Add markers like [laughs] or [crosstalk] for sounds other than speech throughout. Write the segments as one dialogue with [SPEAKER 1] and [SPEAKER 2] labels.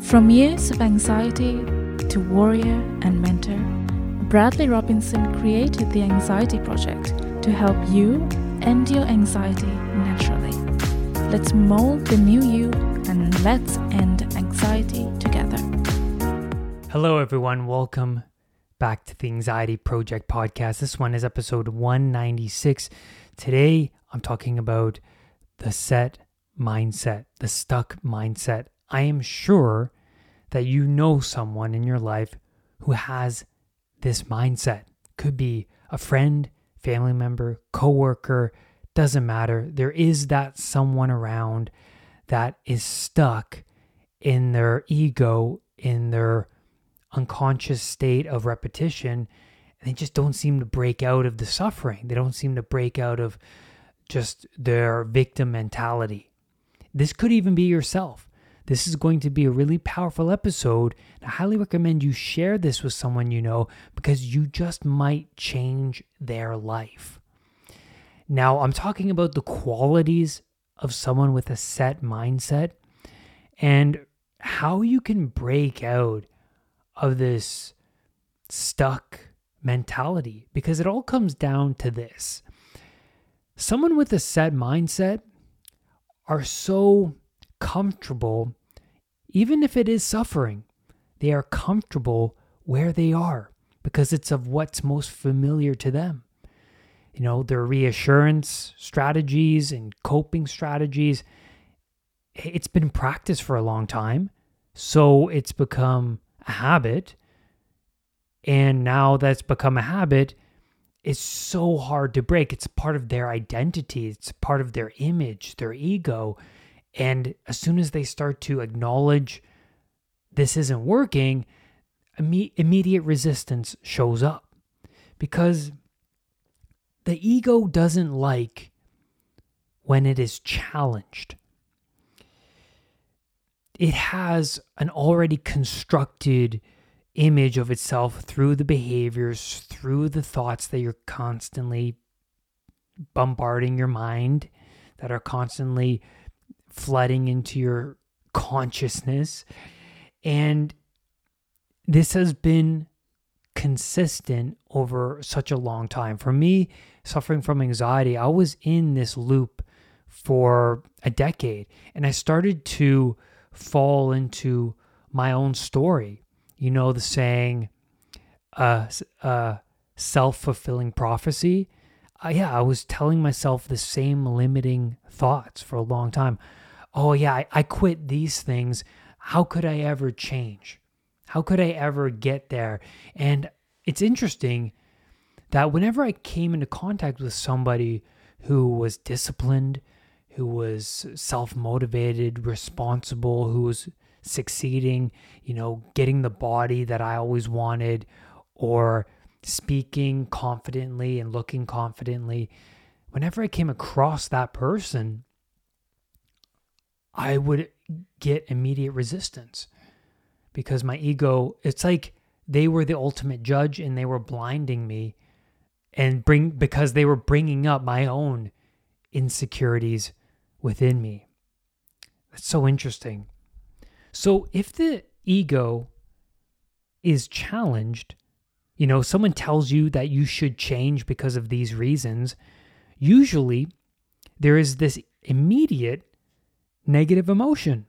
[SPEAKER 1] From years of anxiety to warrior and mentor, Bradley Robinson created the Anxiety Project to help you end your anxiety naturally. Let's mold the new you and let's end anxiety together.
[SPEAKER 2] Hello, everyone. Welcome back to the Anxiety Project podcast. This one is episode 196. Today, I'm talking about the set mindset, the stuck mindset. I am sure that you know someone in your life who has this mindset. Could be a friend, family member, coworker, doesn't matter. There is that someone around that is stuck in their ego, in their unconscious state of repetition, and they just don't seem to break out of the suffering. They don't seem to break out of just their victim mentality. This could even be yourself. This is going to be a really powerful episode. I highly recommend you share this with someone you know because you just might change their life. Now, I'm talking about the qualities of someone with a set mindset and how you can break out of this stuck mentality because it all comes down to this. Someone with a set mindset are so comfortable, even if it is suffering, they are comfortable where they are because it's of what's most familiar to them. You know, their reassurance strategies and coping strategies, it's been practiced for a long time. So it's become a habit. And now that's become a habit, it's so hard to break. It's part of their identity, it's part of their image, their ego. And as soon as they start to acknowledge this isn't working, immediate resistance shows up because the ego doesn't like when it is challenged. It has an already constructed image of itself through the behaviors, through the thoughts that you're constantly bombarding your mind, that are constantly flooding into your consciousness. And this has been consistent over such a long time. For me, suffering from anxiety, I was in this loop for a decade and I started to fall into my own story. You know, the saying, uh, uh, self fulfilling prophecy. Uh, yeah, I was telling myself the same limiting thoughts for a long time oh, yeah, I, I quit these things. How could I ever change? How could I ever get there? And it's interesting that whenever I came into contact with somebody who was disciplined, who was self motivated, responsible, who was succeeding, you know, getting the body that I always wanted, or speaking confidently and looking confidently, whenever I came across that person, I would get immediate resistance because my ego, it's like they were the ultimate judge and they were blinding me and bring because they were bringing up my own insecurities within me. That's so interesting. So if the ego is challenged, you know, someone tells you that you should change because of these reasons, usually there is this immediate negative emotion.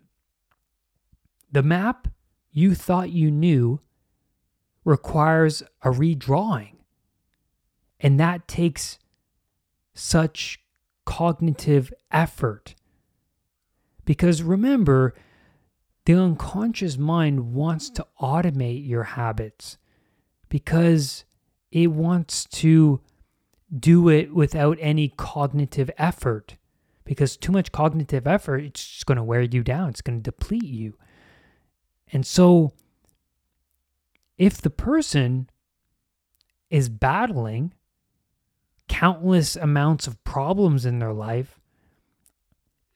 [SPEAKER 2] The map you thought you knew requires a redrawing. And that takes such cognitive effort. Because remember, the unconscious mind wants to automate your habits because it wants to do it without any cognitive effort because too much cognitive effort, it's just going to wear you down. It's going to deplete you. And so, if the person is battling countless amounts of problems in their life,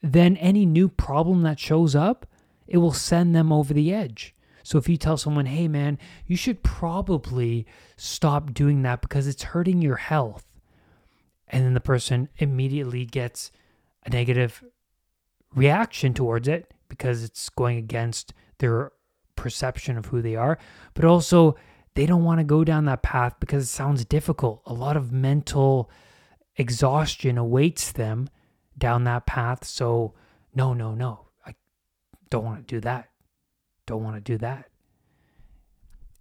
[SPEAKER 2] then any new problem that shows up, it will send them over the edge. So if you tell someone, hey man, you should probably stop doing that because it's hurting your health, and then the person immediately gets a negative reaction towards it because it's going against their perception of who they are, but also they don't want to go down that path because it sounds difficult. A lot of mental exhaustion awaits them down that path. So, no, no, no. I don't want to do that. Don't want to do that.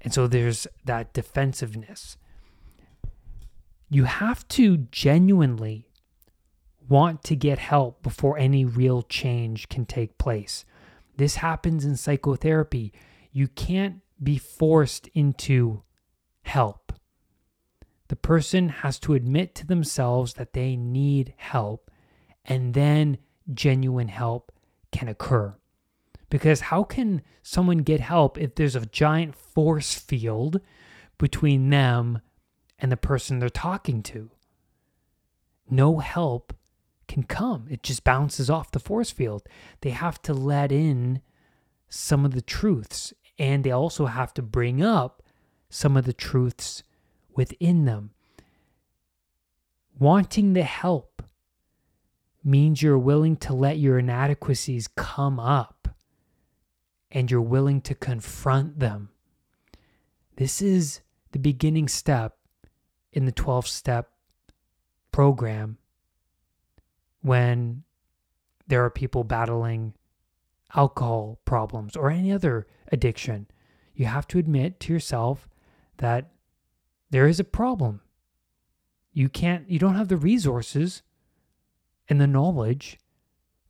[SPEAKER 2] And so there's that defensiveness. You have to genuinely want to get help before any real change can take place. This happens in psychotherapy. You can't be forced into help. The person has to admit to themselves that they need help, and then genuine help can occur. Because how can someone get help if there's a giant force field between them and the person they're talking to? No help can come. It just bounces off the force field. They have to let in some of the truths, and they also have to bring up some of the truths within them. Wanting the help means you're willing to let your inadequacies come up and you're willing to confront them. This is the beginning step in the 12 step program when there are people battling alcohol problems or any other addiction. You have to admit to yourself that there is a problem. You can't, you don't have the resources and the knowledge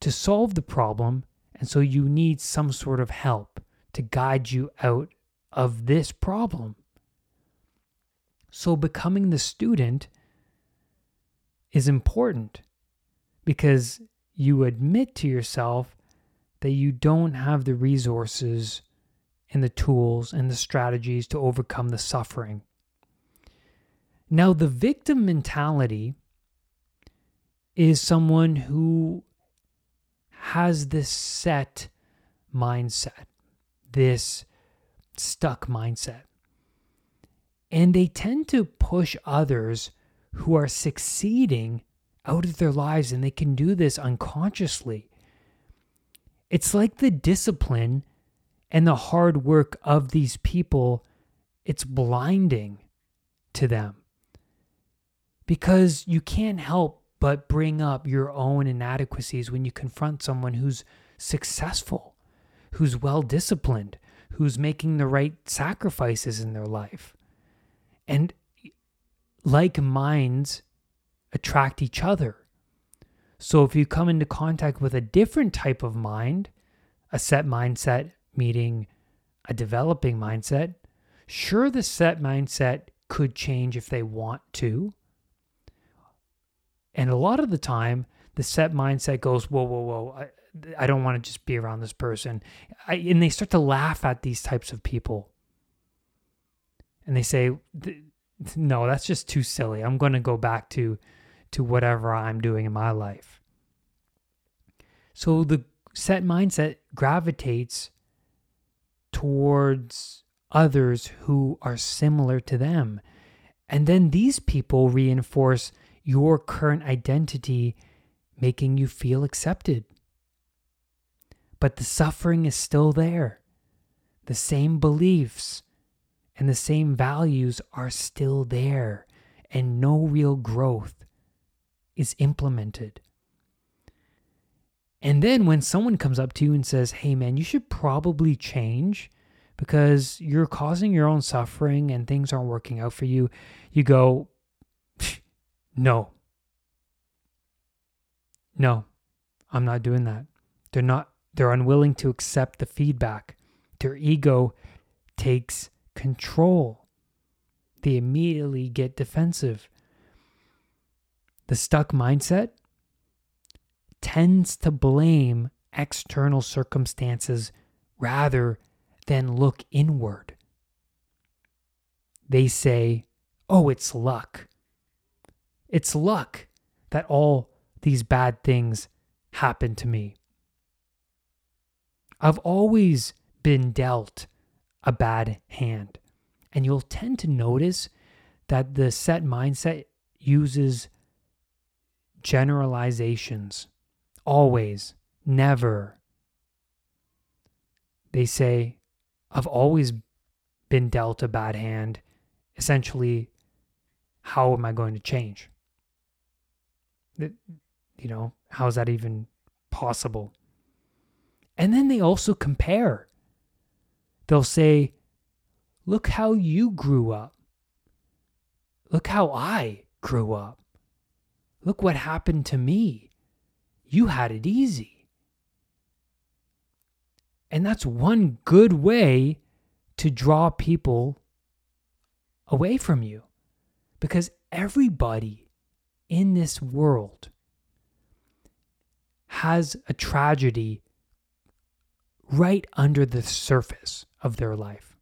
[SPEAKER 2] to solve the problem. And so you need some sort of help to guide you out of this problem. So becoming the student is important because you admit to yourself that you don't have the resources and the tools and the strategies to overcome the suffering. Now, the victim mentality is someone who has this set mindset, this stuck mindset. And they tend to push others who are succeeding out of their lives, and they can do this unconsciously. It's like the discipline and the hard work of these people, it's blinding to them. Because you can't help but bring up your own inadequacies when you confront someone who's successful, who's well disciplined, who's making the right sacrifices in their life. And like minds attract each other. So if you come into contact with a different type of mind, a set mindset meeting a developing mindset, sure, the set mindset could change if they want to. And a lot of the time, the set mindset goes, whoa, whoa, whoa, I, I don't want to just be around this person. I, and they start to laugh at these types of people. And they say, no, that's just too silly. I'm going to go back to to whatever I'm doing in my life. So the set mindset gravitates towards others who are similar to them. And then these people reinforce your current identity, making you feel accepted. But the suffering is still there. The same beliefs and the same values are still there, and no real growth is implemented. And then when someone comes up to you and says, hey man, you should probably change because you're causing your own suffering and things aren't working out for you, you go, no. No, I'm not doing that. They're not, they're unwilling to accept the feedback. Their ego takes control. They immediately get defensive. The stuck mindset tends to blame external circumstances rather than look inward. They say, oh, it's luck. It's luck that all these bad things happen to me. I've always been dealt a bad hand. And you'll tend to notice that the set mindset uses generalizations. Always, never. They say, I've always been dealt a bad hand. Essentially, how am I going to change? You know, how is that even possible? And then they also compare. They'll say, Look how you grew up. Look how I grew up. Look what happened to me. You had it easy. And that's one good way to draw people away from you. Because everybody in this world has a tragedy right under the surface of their life.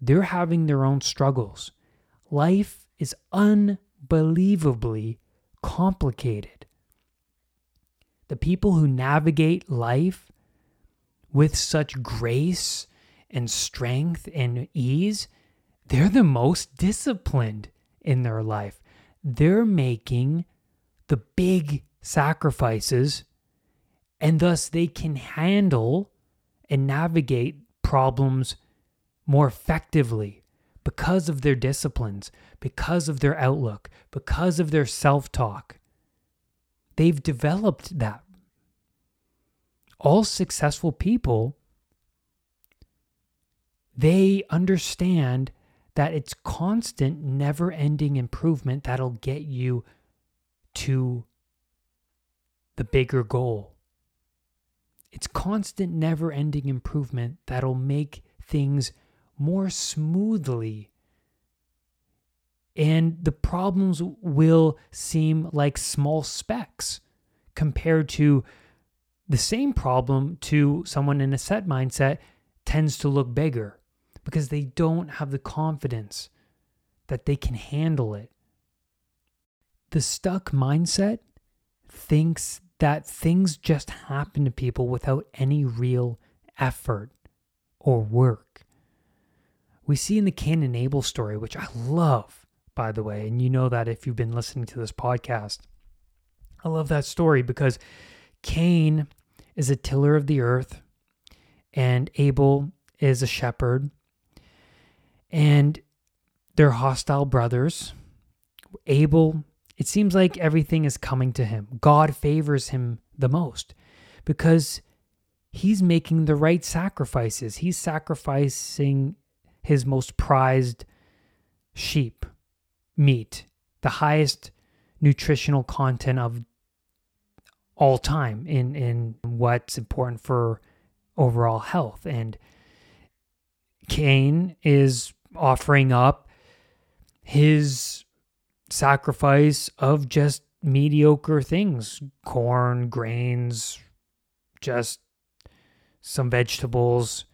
[SPEAKER 2] They're having their own struggles. Life is unbelievably complicated. The people who navigate life with such grace and strength and ease, they're the most disciplined in their life. They're making the big sacrifices, and thus they can handle and navigate problems more effectively because of their disciplines, because of their outlook, because of their self talk. They've developed that. All successful people, they understand that it's constant, never ending improvement that'll get you to the bigger goal. It's constant, never ending improvement that'll make things more smoothly. And the problems will seem like small specks compared to the same problem to someone in a set mindset tends to look bigger because they don't have the confidence that they can handle it. The stuck mindset thinks that things just happen to people without any real effort or work. We see in the Cain and Abel story, which I love, by the way, and you know that if you've been listening to this podcast. I love that story because Cain is a tiller of the earth and Abel is a shepherd and they're hostile brothers. Abel, it seems like everything is coming to him. God favors him the most because he's making the right sacrifices. He's sacrificing his most prized sheep meat, the highest nutritional content of all time in in what's important for overall health and Cain is offering up his sacrifice of just mediocre things corn, grains, just some vegetables.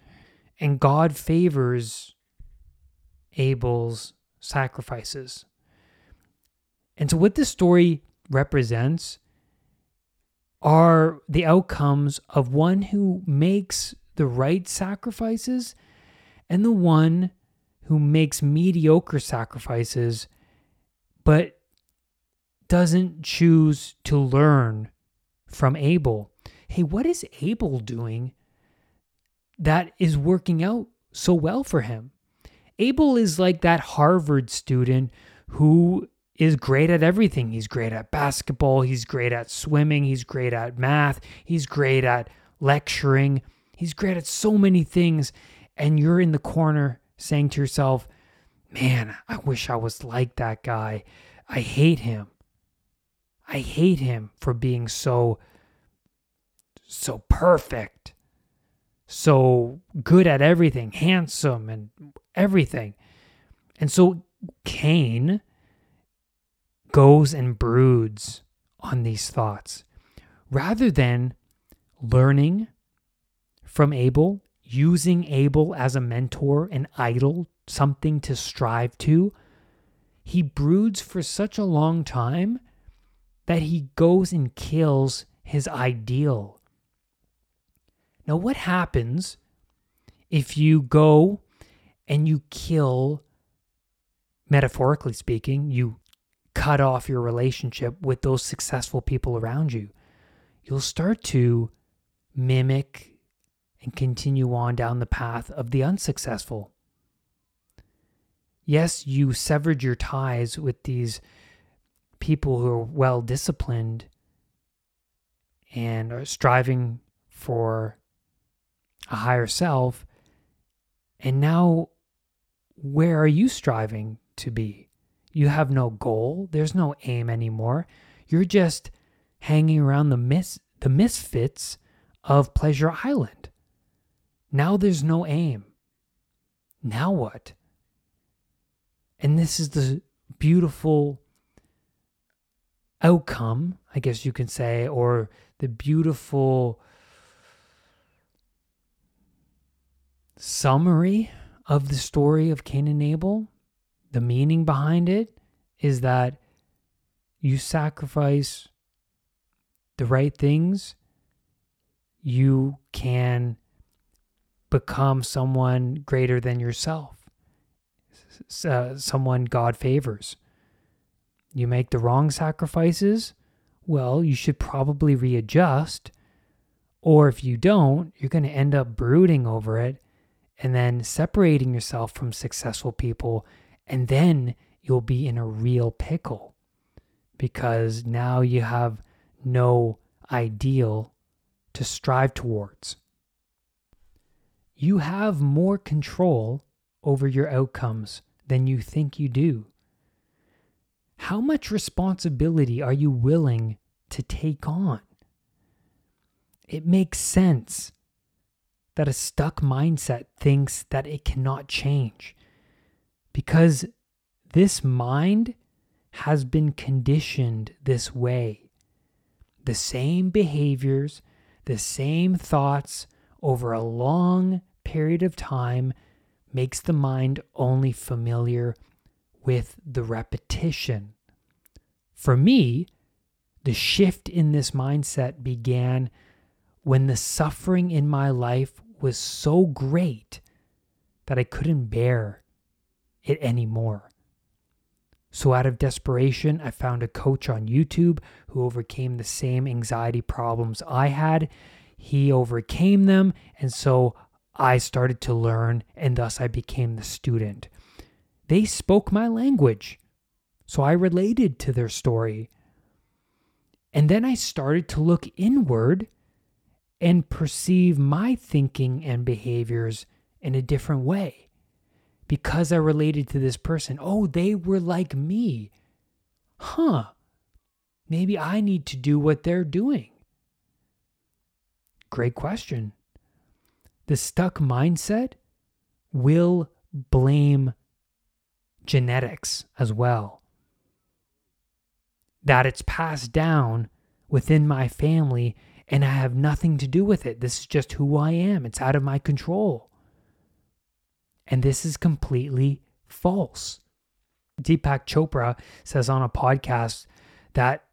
[SPEAKER 2] And God favors Abel's sacrifices. And so, what this story represents are the outcomes of one who makes the right sacrifices and the one who makes mediocre sacrifices but doesn't choose to learn from Abel. Hey, what is Abel doing that is working out so well for him? Abel is like that Harvard student who is great at everything. He's great at basketball, he's great at swimming, he's great at math, he's great at lecturing, he's great at so many things. And you're in the corner saying to yourself, man, I wish I was like that guy. I hate him. I hate him for being so, so perfect, so good at everything, handsome and everything. And so Cain goes and broods on these thoughts rather than learning from Abel using Abel as a mentor, an idol, something to strive to, he broods for such a long time that he goes and kills his ideal. Now, what happens if you go and you kill, metaphorically speaking, you cut off your relationship with those successful people around you? You'll start to mimic and continue on down the path of the unsuccessful. Yes, you severed your ties with these people who are well disciplined and are striving for a higher self. And now, where are you striving to be? You have no goal, there's no aim anymore. You're just hanging around the mis- the misfits of Pleasure Island. Now there's no aim. Now what? And this is the beautiful outcome, I guess you can say, or the beautiful summary of the story of Cain and Abel. The meaning behind it is that you sacrifice the right things, you can become someone greater than yourself, uh, someone God favors. You make the wrong sacrifices, well, you should probably readjust. Or if you don't, you're going to end up brooding over it and then separating yourself from successful people. And then you'll be in a real pickle because now you have no ideal to strive towards. You have more control over your outcomes than you think you do. How much responsibility are you willing to take on? It makes sense that a stuck mindset thinks that it cannot change because this mind has been conditioned this way the same behaviors, the same thoughts over a long period of time makes the mind only familiar with the repetition. For me, the shift in this mindset began when the suffering in my life was so great that I couldn't bear it anymore. So, out of desperation, I found a coach on YouTube who overcame the same anxiety problems I had. He overcame them, and so I started to learn, and thus I became the student. They spoke my language, so I related to their story. And then I started to look inward and perceive my thinking and behaviors in a different way because I related to this person. Oh, they were like me. Huh. Maybe I need to do what they're doing. Great question. The stuck mindset will blame genetics as well. That it's passed down within my family and I have nothing to do with it. This is just who I am. It's out of my control. And this is completely false. Deepak Chopra says on a podcast that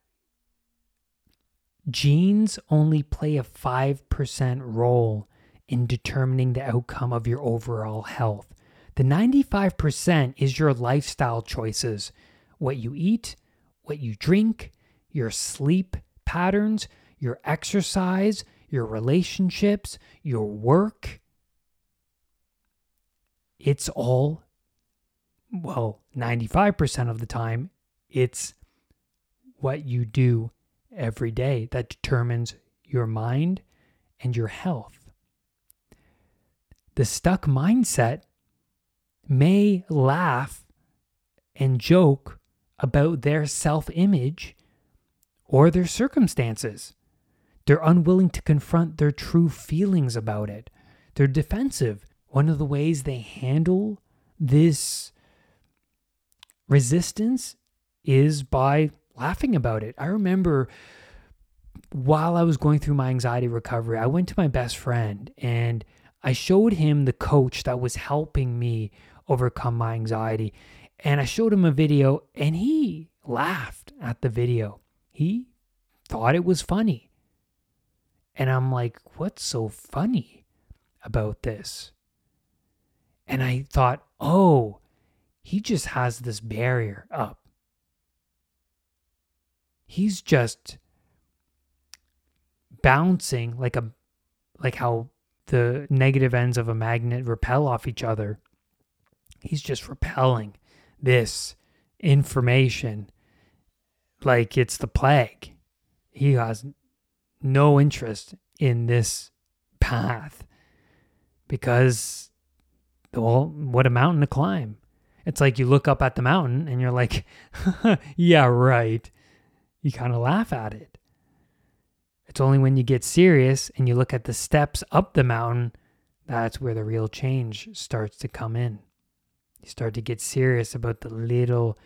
[SPEAKER 2] genes only play a 5% role in determining the outcome of your overall health. The 95% is your lifestyle choices what you eat, what you drink, your sleep patterns, your exercise, your relationships, your work, it's all, well, 95% of the time, it's what you do every day that determines your mind and your health. The stuck mindset may laugh and joke about their self image or their circumstances. They're unwilling to confront their true feelings about it. They're defensive one of the ways they handle this resistance is by laughing about it. I remember while I was going through my anxiety recovery, I went to my best friend and I showed him the coach that was helping me overcome my anxiety. And I showed him a video and he laughed at the video. He thought it was funny. And I'm like, what's so funny about this? And I thought, oh, he just has this barrier up. He's just bouncing like a like how the negative ends of a magnet repel off each other. He's just repelling this information like it's the plague. He has no interest in this path because, well, what a mountain to climb. It's like you look up at the mountain and you're like, [laughs] yeah, right. You kind of laugh at it. It's only when you get serious and you look at the steps up the mountain that's where the real change starts to come in. You start to get serious about the little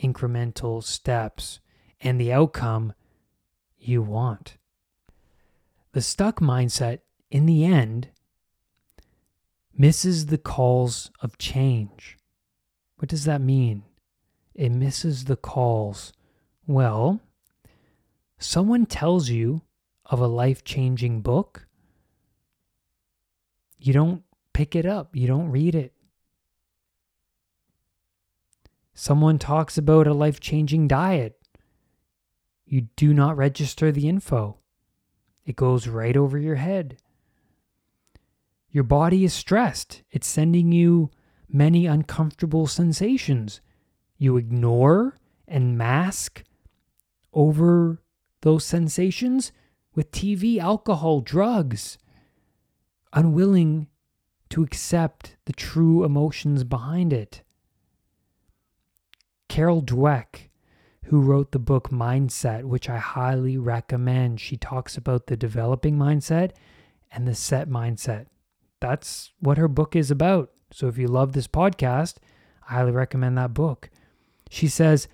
[SPEAKER 2] incremental steps and the outcome you want. The stuck mindset, in the end, misses the calls of change. What does that mean? It misses the calls. Well, someone tells you of a life changing book, you don't pick it up, you don't read it. Someone talks about a life changing diet. You do not register the info, it goes right over your head. Your body is stressed, it's sending you many uncomfortable sensations. You ignore and mask over those sensations with TV, alcohol, drugs, unwilling to accept the true emotions behind it. Carol Dweck, who wrote the book Mindset, which I highly recommend. She talks about the developing mindset and the set mindset. That's what her book is about. So if you love this podcast, I highly recommend that book. She says,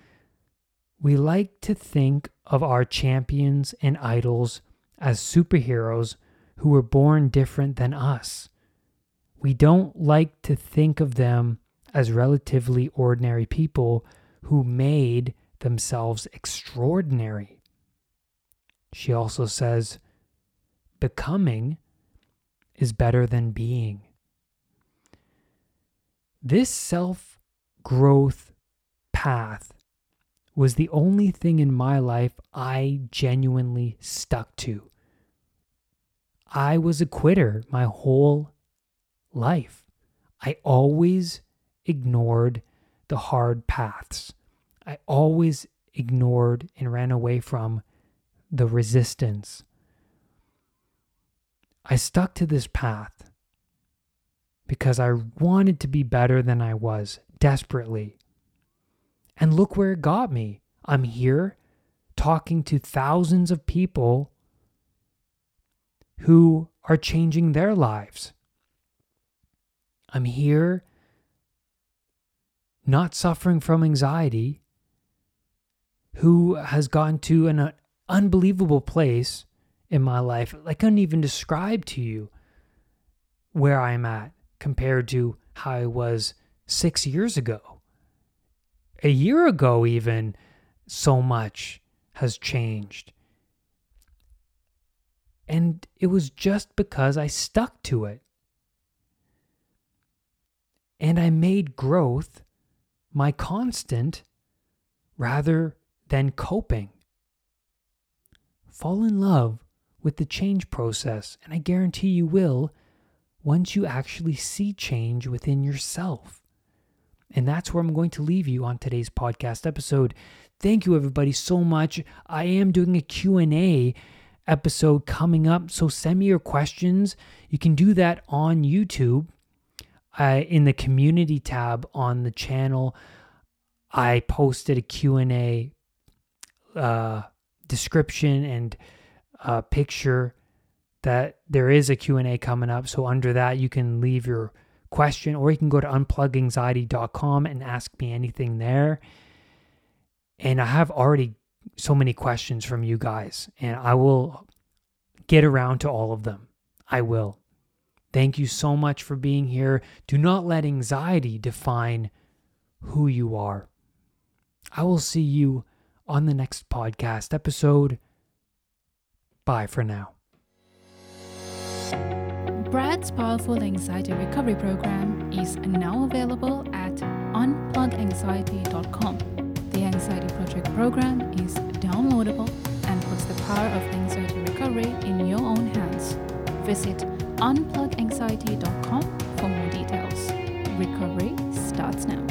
[SPEAKER 2] We like to think of our champions and idols as superheroes who were born different than us. We don't like to think of them as relatively ordinary people who made themselves extraordinary. She also says, becoming is better than being. This self growth path was the only thing in my life I genuinely stuck to. I was a quitter my whole life. I always ignored the hard paths. I always ignored and ran away from the resistance. I stuck to this path because I wanted to be better than I was desperately. And look where it got me. I'm here talking to thousands of people who are changing their lives. I'm here not suffering from anxiety, who has gone to an uh, unbelievable place in my life. I couldn't even describe to you where I'm at compared to how I was six years ago. A year ago, even, so much has changed. And it was just because I stuck to it. And I made growth my constant rather than coping. Fall in love with the change process, and I guarantee you will once you actually see change within yourself. And that's where I'm going to leave you on today's podcast episode. Thank you everybody so much. I am doing a Q&A episode coming up, so send me your questions. You can do that on YouTube uh, in the community tab on the channel, I posted a Q&A uh, description and uh, picture that there is a Q&A coming up. So under that, you can leave your question or you can go to unpluganxiety.com and ask me anything there. And I have already so many questions from you guys, and I will get around to all of them. I will. Thank you so much for being here. Do not let anxiety define who you are. I will see you on the next podcast episode. Bye for now.
[SPEAKER 1] Brad's Powerful Anxiety Recovery Program is now available at unpluganxiety.com. The Anxiety Project program is downloadable and puts the power of anxiety recovery in your own hands. Visit unpluganxiety.com for more details. Recovery starts now.